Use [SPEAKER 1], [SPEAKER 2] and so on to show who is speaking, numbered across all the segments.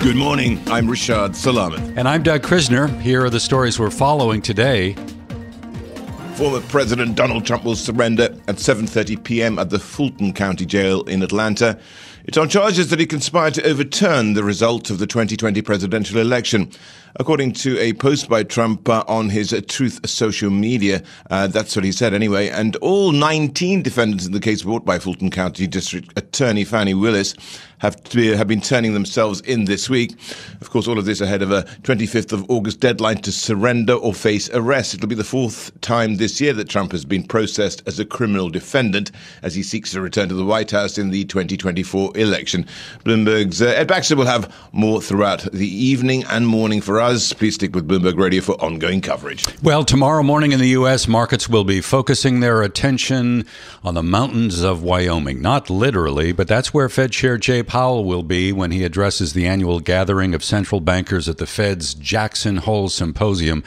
[SPEAKER 1] Good morning. I'm Rashad Salamat.
[SPEAKER 2] And I'm Doug Krisner. Here are the stories we're following today.
[SPEAKER 1] Former President Donald Trump will surrender at 7:30 p.m. at the Fulton County Jail in Atlanta. It's on charges that he conspired to overturn the result of the 2020 presidential election. According to a post by Trump uh, on his uh, Truth social media, uh, that's what he said anyway. And all 19 defendants in the case brought by Fulton County District Attorney Fani Willis have, be, have been turning themselves in this week. Of course, all of this ahead of a 25th of August deadline to surrender or face arrest. It'll be the fourth time this year that Trump has been processed as a criminal defendant as he seeks to return to the White House in the 2024 election. Bloomberg's uh, Ed Baxter will have more throughout the evening and morning for us. Please stick with Bloomberg Radio for ongoing coverage.
[SPEAKER 2] Well, tomorrow morning in the U.S., markets will be focusing their attention on the mountains of Wyoming. Not literally, but that's where Fed Chair Jay Powell will be when he addresses the annual gathering of central bankers at the Fed's Jackson Hole Symposium.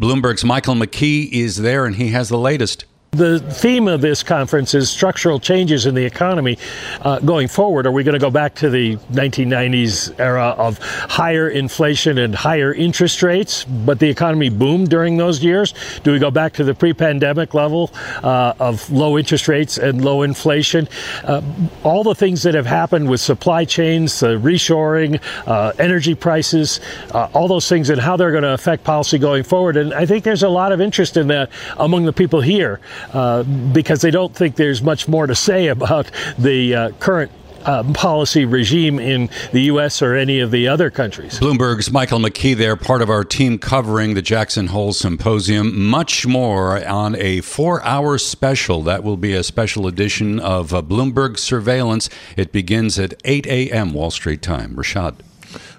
[SPEAKER 2] Bloomberg's Michael McKee is there, and he has the latest.
[SPEAKER 3] The theme of this conference is structural changes in the economy uh, going forward. Are we going to go back to the 1990s era of higher inflation and higher interest rates, but the economy boomed during those years? Do we go back to the pre pandemic level uh, of low interest rates and low inflation? Uh, all the things that have happened with supply chains, reshoring, uh, energy prices, uh, all those things, and how they're going to affect policy going forward. And I think there's a lot of interest in that among the people here. Uh, because they don't think there's much more to say about the uh, current uh, policy regime in the U.S. or any of the other countries.
[SPEAKER 2] Bloomberg's Michael McKee there, part of our team covering the Jackson Hole Symposium. Much more on a four hour special. That will be a special edition of uh, Bloomberg Surveillance. It begins at 8 a.m. Wall Street time. Rashad.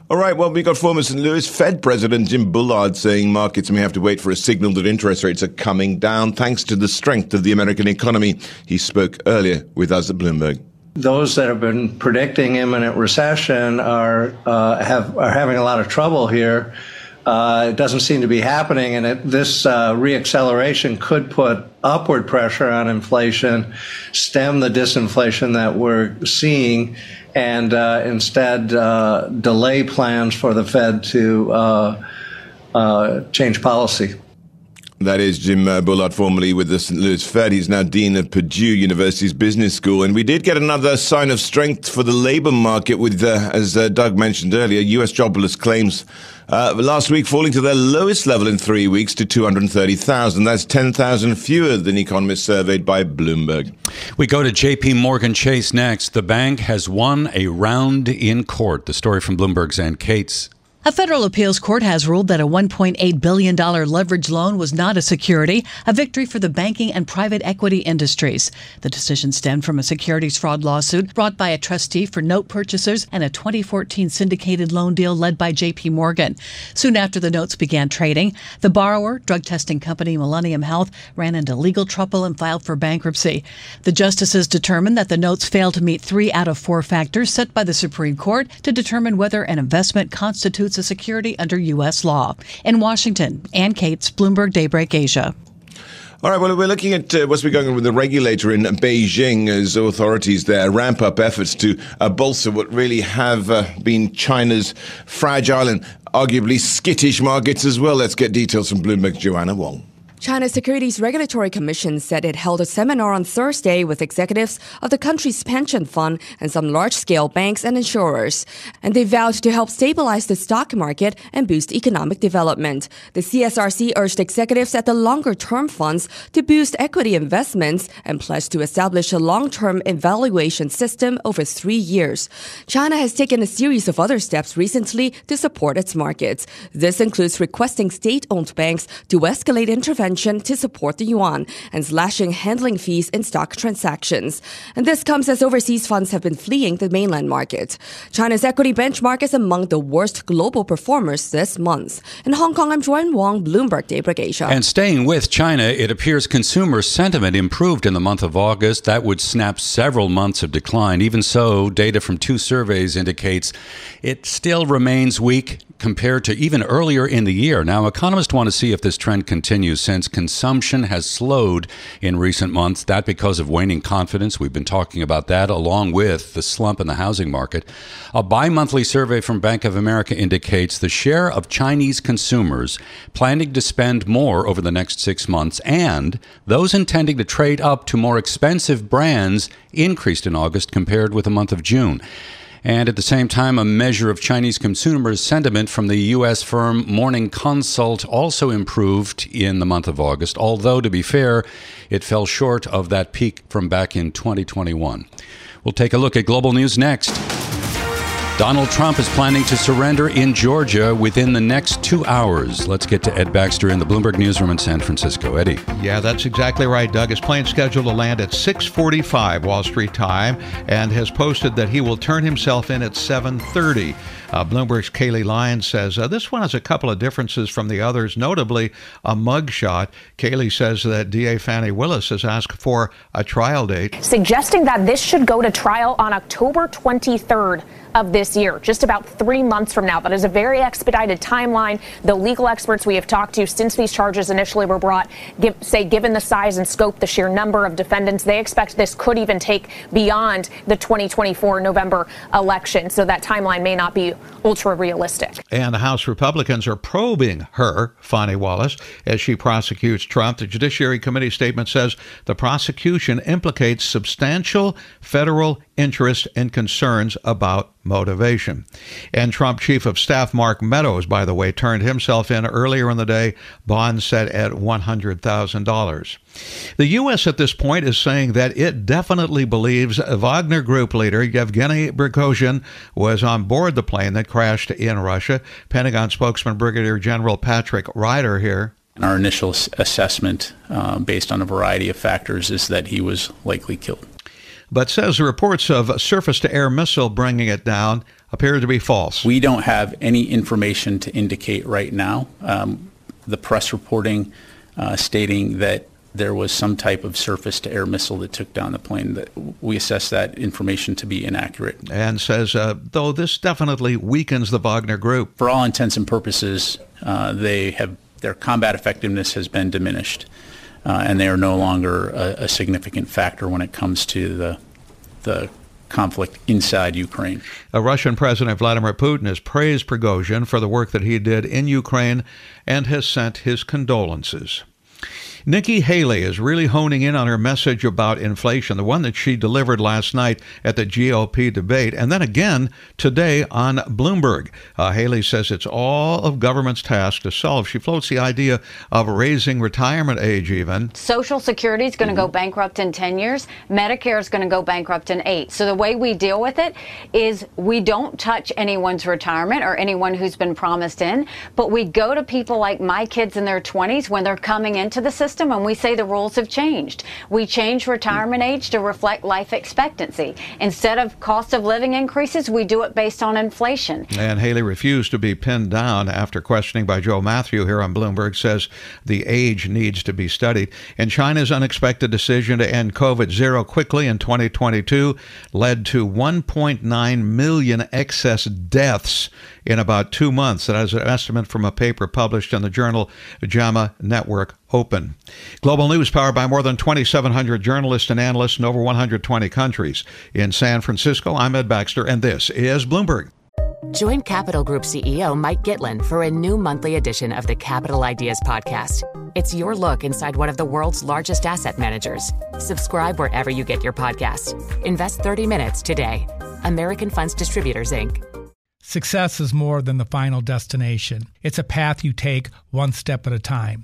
[SPEAKER 1] All right, well, we got former St. Louis Fed President Jim Bullard saying markets may have to wait for a signal that interest rates are coming down thanks to the strength of the American economy. He spoke earlier with us at Bloomberg.
[SPEAKER 4] Those that have been predicting imminent recession are uh, have are having a lot of trouble here. Uh, it doesn't seem to be happening, and it, this uh, reacceleration could put upward pressure on inflation, stem the disinflation that we're seeing, and uh, instead uh, delay plans for the Fed to uh, uh change policy.
[SPEAKER 1] That is Jim uh, Bullard, formerly with the St. Louis Fed. He's now Dean of Purdue University's Business School. And we did get another sign of strength for the labor market with, uh, as Doug mentioned earlier, U.S. jobless claims uh, last week falling to their lowest level in three weeks to 230,000. That's 10,000 fewer than economists surveyed by Bloomberg.
[SPEAKER 2] We go to JP Morgan Chase next. The bank has won a round in court. The story from Bloomberg's Ann Cates.
[SPEAKER 5] A federal appeals court has ruled that a $1.8 billion leverage loan was not a security, a victory for the banking and private equity industries. The decision stemmed from a securities fraud lawsuit brought by a trustee for note purchasers and a 2014 syndicated loan deal led by JP Morgan. Soon after the notes began trading, the borrower, drug testing company Millennium Health, ran into legal trouble and filed for bankruptcy. The justices determined that the notes failed to meet three out of four factors set by the Supreme Court to determine whether an investment constitutes a security under U.S. law. In Washington, Ann Cates, Bloomberg Daybreak Asia.
[SPEAKER 1] All right, well, we're looking at uh, what's been going on with the regulator in Beijing as authorities there ramp up efforts to uh, bolster what really have uh, been China's fragile and arguably skittish markets as well. Let's get details from Bloomberg's Joanna Wong.
[SPEAKER 6] China's Securities Regulatory Commission said it held a seminar on Thursday with executives of the country's pension fund and some large-scale banks and insurers. And they vowed to help stabilize the stock market and boost economic development. The CSRC urged executives at the longer-term funds to boost equity investments and pledged to establish a long-term evaluation system over three years. China has taken a series of other steps recently to support its markets. This includes requesting state-owned banks to escalate intervention to support the yuan and slashing handling fees in stock transactions. And this comes as overseas funds have been fleeing the mainland market. China's equity benchmark is among the worst global performers this month. In Hong Kong, I'm Joanne Wong, Bloomberg Daybreak Asia.
[SPEAKER 2] And staying with China, it appears consumer sentiment improved in the month of August. That would snap several months of decline. Even so, data from two surveys indicates it still remains weak compared to even earlier in the year. Now, economists want to see if this trend continues since consumption has slowed in recent months. That because of waning confidence. We've been talking about that along with the slump in the housing market. A bi monthly survey from Bank of America indicates the share of Chinese consumers planning to spend more over the next six months and those intending to trade up to more expensive brands increased in August compared with the month of June. And at the same time, a measure of Chinese consumers' sentiment from the U.S. firm Morning Consult also improved in the month of August, although, to be fair, it fell short of that peak from back in 2021. We'll take a look at global news next. Donald Trump is planning to surrender in Georgia within the next two hours. Let's get to Ed Baxter in the Bloomberg Newsroom in San Francisco. Eddie.
[SPEAKER 7] Yeah, that's exactly right, Doug. His plane scheduled to land at 6:45 Wall Street time, and has posted that he will turn himself in at 7:30. Uh, Bloomberg's Kaylee Lyons says uh, this one has a couple of differences from the others, notably a mugshot. Kailey says that DA Fani Willis has asked for a trial date,
[SPEAKER 8] suggesting that this should go to trial on October 23rd of this year, just about three months from now. That is a very expedited timeline. The legal experts we have talked to since these charges initially were brought give, say, given the size and scope, the sheer number of defendants, they expect this could even take beyond the 2024 November election. So that timeline may not be ultra realistic.
[SPEAKER 7] And the House Republicans are probing her, Fani Willis, as she prosecutes Trump. The Judiciary Committee statement says the prosecution implicates substantial federal interest and concerns about motivation. And Trump Chief of Staff Mark Meadows, by the way, turned himself in earlier in the day, bond set at $100,000. The U.S. at this point is saying that it definitely believes Wagner Group leader Yevgeny Prigozhin was on board the plane that crashed in Russia. Pentagon spokesman Brigadier General Patrick Ryder here.
[SPEAKER 9] Our initial assessment, uh, based on a variety of factors, is that he was likely killed
[SPEAKER 7] but says the reports of surface to air missile bringing it down appear to be false.
[SPEAKER 9] We don't have any information to indicate right now. Um, the press reporting uh, stating that there was some type of surface to air missile that took down the plane that we assess that information to be inaccurate
[SPEAKER 7] and says uh, though this definitely weakens the wagner group
[SPEAKER 9] for all intents and purposes uh, they have their combat effectiveness has been diminished Uh, and they are no longer a, a, significant factor when it comes to the the conflict inside Ukraine.
[SPEAKER 7] A Russian President Vladimir Putin has praised Prigozhin for the work that he did in Ukraine and has sent his condolences. Nikki Haley is really honing in on her message about inflation, the one that she delivered last night at the GOP debate, and then again today on Bloomberg. Uh, Haley says it's all of government's task to solve. She floats the idea of raising retirement age even.
[SPEAKER 10] Social Security is going to go bankrupt in 10 years. Medicare is going to go bankrupt in eight. So the way we deal with it is we don't touch anyone's retirement or anyone who's been promised in, but we go to people like my kids in their 20s when they're coming into the system system and we say the rules have changed. We change retirement age to reflect life expectancy. Instead of cost of living increases, we do it based on inflation.
[SPEAKER 7] And Haley refused to be pinned down after questioning by Joe Matthew here on Bloomberg says the age needs to be studied. And China's unexpected decision to end COVID zero quickly in 2022 led to 1.9 million excess deaths in about two months. That is an estimate from a paper published in the journal JAMA Network Open. Global news powered by more than 2,700 journalists and analysts in over 120 countries. In San Francisco, I'm Ed Baxter, and this is Bloomberg.
[SPEAKER 11] Join Capital Group CEO Mike Gitlin for a new monthly edition of the Capital Ideas Podcast. It's your look inside one of the world's largest asset managers. Subscribe wherever you get your podcast. Invest 30 minutes today. American Funds Distributors, Inc.
[SPEAKER 12] Success is more than the final destination. It's a path you take one step at a time.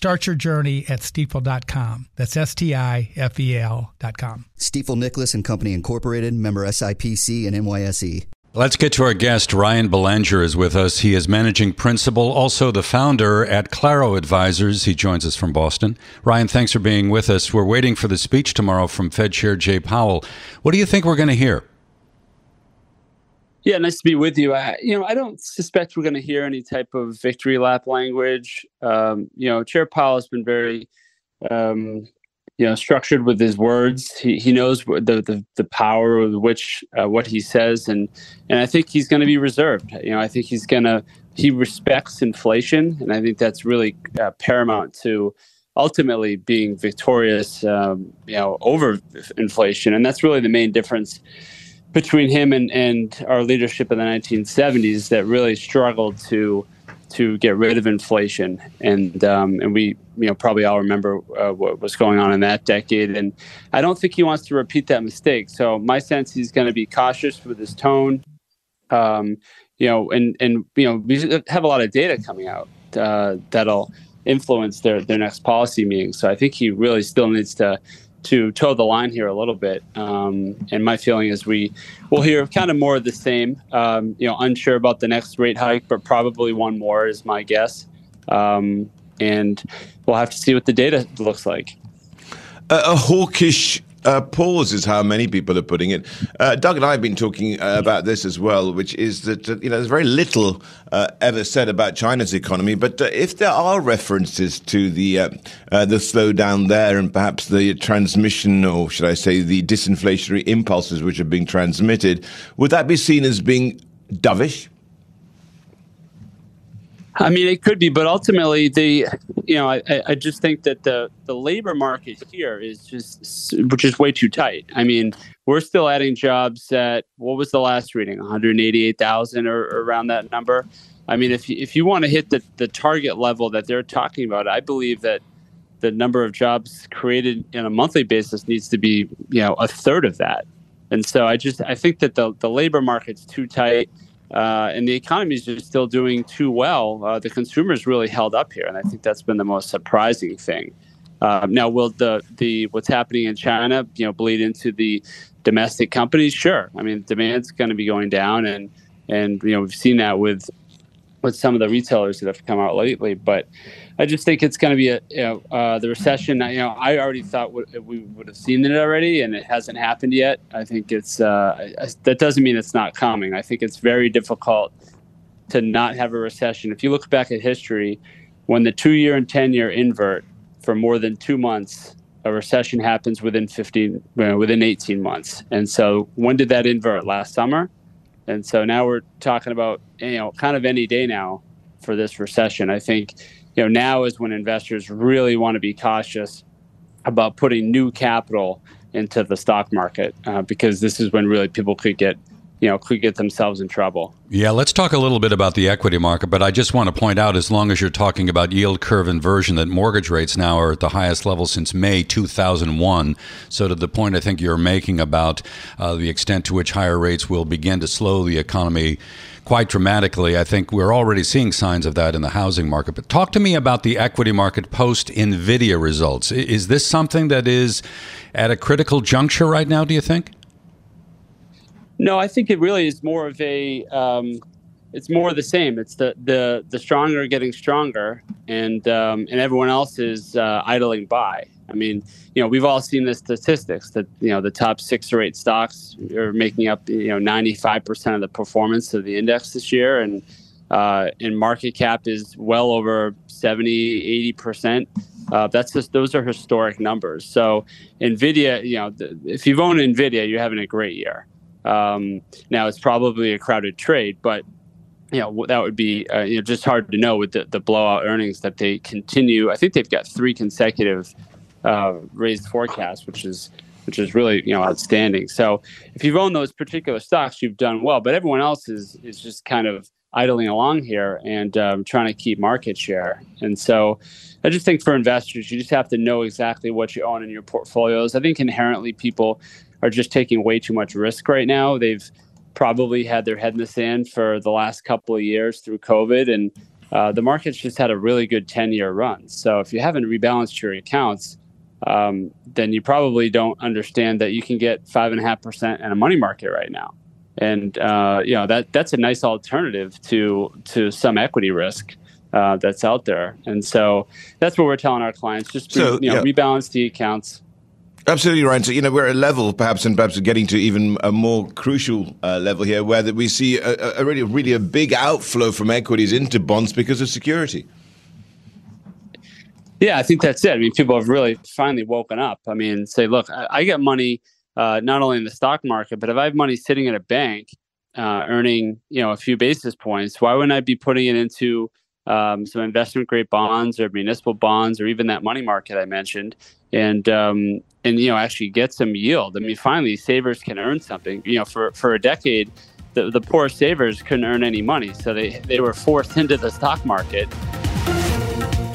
[SPEAKER 12] Start your journey at stifel.com. That's S T I F E L.com.
[SPEAKER 13] Stifel Nicolaus and Company Incorporated, member SIPC and NYSE.
[SPEAKER 2] Let's get to our guest. Ryan Belanger is with us. He is managing principal, also the founder at Claro Advisors. He joins us from Boston. Ryan, thanks for being with us. We're waiting for the speech tomorrow from Fed Chair Jay Powell. What do you think we're going to hear?
[SPEAKER 14] Yeah, nice to be with you. I, you know, I don't suspect we're going to hear any type of victory lap language. Um, you know, Chair Powell has been very, um, you know, structured with his words. He he knows the the, the power of which uh, what he says, and and I think he's going to be reserved. You know, I think he's going to he respects inflation, and I think that's really uh, paramount to ultimately being victorious. Um, you know, over inflation, and that's really the main difference between him and, and our leadership in the 1970s that really struggled to to get rid of inflation. And um, and we you know probably all remember uh, what was going on in that decade. And I don't think he wants to repeat that mistake. So my sense he's going to be cautious with his tone. Um, you know and and you know we have a lot of data coming out uh, that'll influence their their next policy meeting. So I think he really still needs to to toe the line here a little bit. Um, and my feeling is we will hear kind of more of the same. Um, you know, unsure about the next rate hike, but probably one more is my guess. Um, and we'll have to see what the data looks like.
[SPEAKER 1] Uh, a hawkish uh, pause is how many people are putting it. Uh, Doug and I have been talking uh, about this as well, which is that uh, you know there's very little uh, ever said about China's economy, but uh, if there are references to the the slowdown there and perhaps the transmission, or should I say, the disinflationary impulses which are being transmitted, would that be seen as being dovish?
[SPEAKER 14] I mean, it could be, but ultimately, the you know, I, I just think that the the labor market here is just which is way too tight. I mean, we're still adding jobs at what was the last reading, 188,000 or, or around that number. I mean, if you, if you want to hit the the target level that they're talking about, I believe that the number of jobs created in a monthly basis needs to be you know a third of that. And so I just I think that the the labor market's too tight uh, and the economy is just still doing too well. Uh, the consumers really held up here, and I think that's been the most surprising thing. Uh, now, will the the what's happening in China, you know, bleed into the domestic companies? Sure. I mean, demand's going to be going down, and and you know we've seen that with with some of the retailers that have come out lately. But I just think it's going to be a you know, uh, the recession. You know, I already thought we would have seen it already, and it hasn't happened yet. I think it's uh, that doesn't mean it's not coming. I think it's very difficult to not have a recession. If you look back at history, when the two-year and ten-year invert for more than two months, a recession happens within 15 uh, within 18 months. And so, when did that invert? Last summer. And so now we're talking about you know kind of any day now for this recession. I think you know now is when investors really want to be cautious about putting new capital into the stock market uh, because this is when really people could get you know could get themselves in trouble.
[SPEAKER 2] Yeah, let's talk a little bit about the equity market, but I just want to point out as long as you're talking about yield curve inversion that mortgage rates now are at the highest level since May 2001. So to the point I think you're making about uh, the extent to which higher rates will begin to slow the economy quite dramatically. I think we're already seeing signs of that in the housing market. But talk to me about the equity market post Nvidia results. Is this something that is at a critical juncture right now, do you think?
[SPEAKER 14] No, I think it really is more of a um, it's more the same. It's the the the stronger getting stronger, and um, and everyone else is uh, idling by. I mean, you know, we've all seen the statistics that you know the top six or eight stocks are making up you know 95 percent of the performance of the index this year, and uh, and market cap is well over 70, 80 percent. Uh, that's just those are historic numbers. So Nvidia, you know, the, if you've owned Nvidia, you're having a great year. Um, now it's probably a crowded trade, but you know that would be uh, you know just hard to know with the, the blowout earnings that they continue. I think they've got three consecutive uh, raised forecasts, which is which is really you know outstanding. So if you've owned those particular stocks, you've done well. But everyone else is is just kind of idling along here and um, trying to keep market share. And so I just think for investors, you just have to know exactly what you own in your portfolios. I think inherently people are just taking way too much risk right now. They've probably had their head in the sand for the last couple of years through COVID, and uh, the market's just had a really good 10 year run. So if you haven't rebalanced your accounts, um, then you probably don't understand that you can get five and a half percent in a money market right now, and uh, you know that that's a nice alternative to to some equity risk uh, that's out there. And so that's what we're telling our clients: just so, you know, yeah. rebalance the accounts.
[SPEAKER 1] Absolutely right. So, you know, we're at a level perhaps and perhaps getting to even a more crucial uh, level here where that we see a, a, really, really a big outflow from equities into bonds because of security.
[SPEAKER 14] Yeah, I think that's it. I mean, people have really finally woken up. I mean, say, look, I, I get money uh, not only in the stock market, but if I have money sitting in a bank uh, earning, you know, a few basis points, why wouldn't I be putting it into um, some investment grade bonds or municipal bonds or even that money market I mentioned? and um, and you know actually get some yield. I mean, finally, savers can earn something. You know, for for a decade, the the poor savers couldn't earn any money, so they they were forced into the stock market.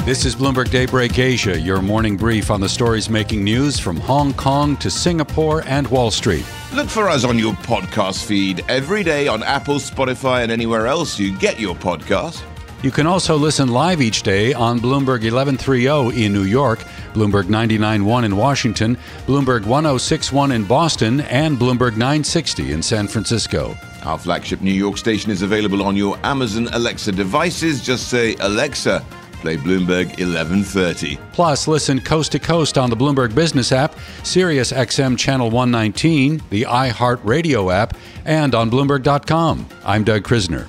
[SPEAKER 2] This is Bloomberg Daybreak Asia, your morning brief on the stories making news from Hong Kong to Singapore and Wall Street.
[SPEAKER 1] Look for us on your podcast feed every day on Apple, Spotify, and anywhere else you get your podcast.
[SPEAKER 2] You can also listen live each day on Bloomberg 1130 in New York, Bloomberg 99.1 in Washington, Bloomberg 1061 in Boston, and Bloomberg 960 in San Francisco.
[SPEAKER 1] Our flagship New York station is available on your Amazon Alexa devices. Just say, Alexa, play Bloomberg 1130.
[SPEAKER 2] Plus, listen coast to coast on the Bloomberg Business app, Sirius XM Channel 119, the iHeartRadio app, and on Bloomberg.com. I'm Doug Krisner.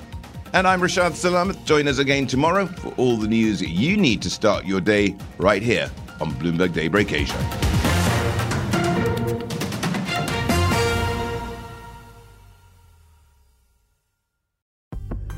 [SPEAKER 1] And I'm Rashad Salamat. Join us again tomorrow for all the news you need to start your day right here on Bloomberg Daybreak Asia.